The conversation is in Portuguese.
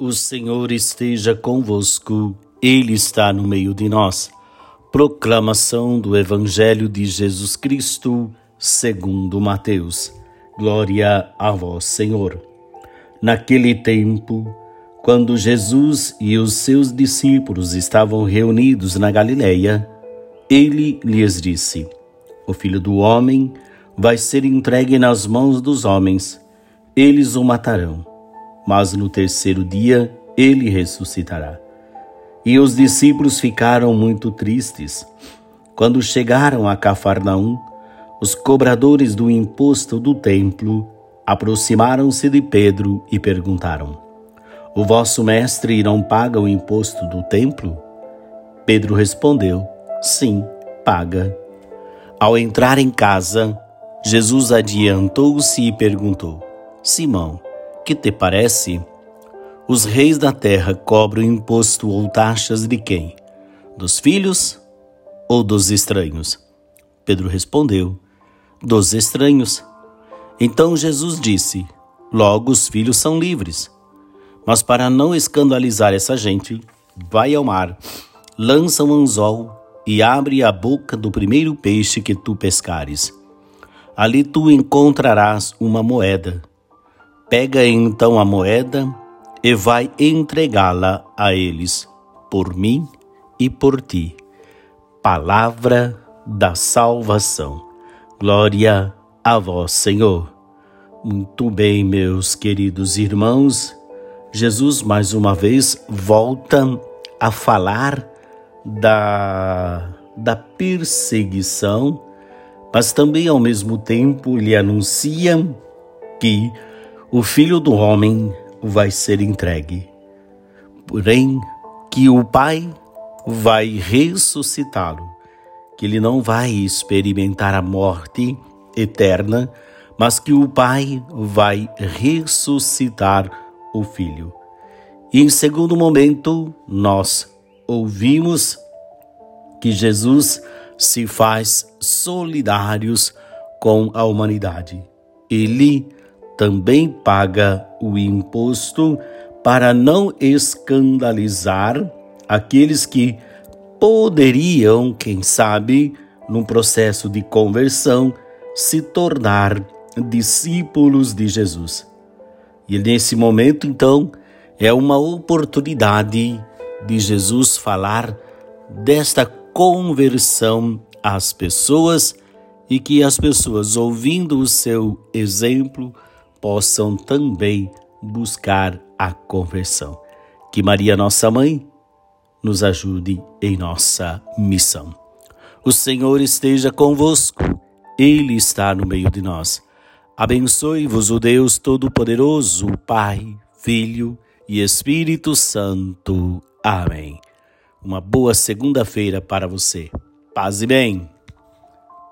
O Senhor esteja convosco, Ele está no meio de nós. Proclamação do Evangelho de Jesus Cristo, segundo Mateus. Glória a vós, Senhor. Naquele tempo, quando Jesus e os seus discípulos estavam reunidos na Galileia, ele lhes disse: O filho do homem vai ser entregue nas mãos dos homens. Eles o matarão mas no terceiro dia ele ressuscitará. E os discípulos ficaram muito tristes. Quando chegaram a Cafarnaum, os cobradores do imposto do templo aproximaram-se de Pedro e perguntaram: O vosso mestre não paga o imposto do templo? Pedro respondeu: Sim, paga. Ao entrar em casa, Jesus adiantou-se e perguntou: Simão, que te parece? Os reis da terra cobram imposto ou taxas de quem? Dos filhos ou dos estranhos? Pedro respondeu: Dos estranhos. Então Jesus disse: Logo os filhos são livres. Mas para não escandalizar essa gente, vai ao mar, lança um anzol e abre a boca do primeiro peixe que tu pescares. Ali tu encontrarás uma moeda Pega então a moeda e vai entregá-la a eles, por mim e por ti. Palavra da salvação. Glória a vós, Senhor. Muito bem, meus queridos irmãos. Jesus mais uma vez volta a falar da, da perseguição, mas também ao mesmo tempo lhe anuncia que o filho do homem vai ser entregue, porém que o Pai vai ressuscitá-lo, que ele não vai experimentar a morte eterna, mas que o Pai vai ressuscitar o Filho. E em segundo momento, nós ouvimos que Jesus se faz solidários com a humanidade. Ele também paga o imposto para não escandalizar aqueles que poderiam, quem sabe, num processo de conversão, se tornar discípulos de Jesus. E nesse momento, então, é uma oportunidade de Jesus falar desta conversão às pessoas e que as pessoas, ouvindo o seu exemplo, possam também buscar a conversão. Que Maria, nossa mãe, nos ajude em nossa missão. O Senhor esteja convosco, Ele está no meio de nós. Abençoe-vos o Deus Todo-Poderoso, Pai, Filho e Espírito Santo. Amém. Uma boa segunda-feira para você. Paz e bem.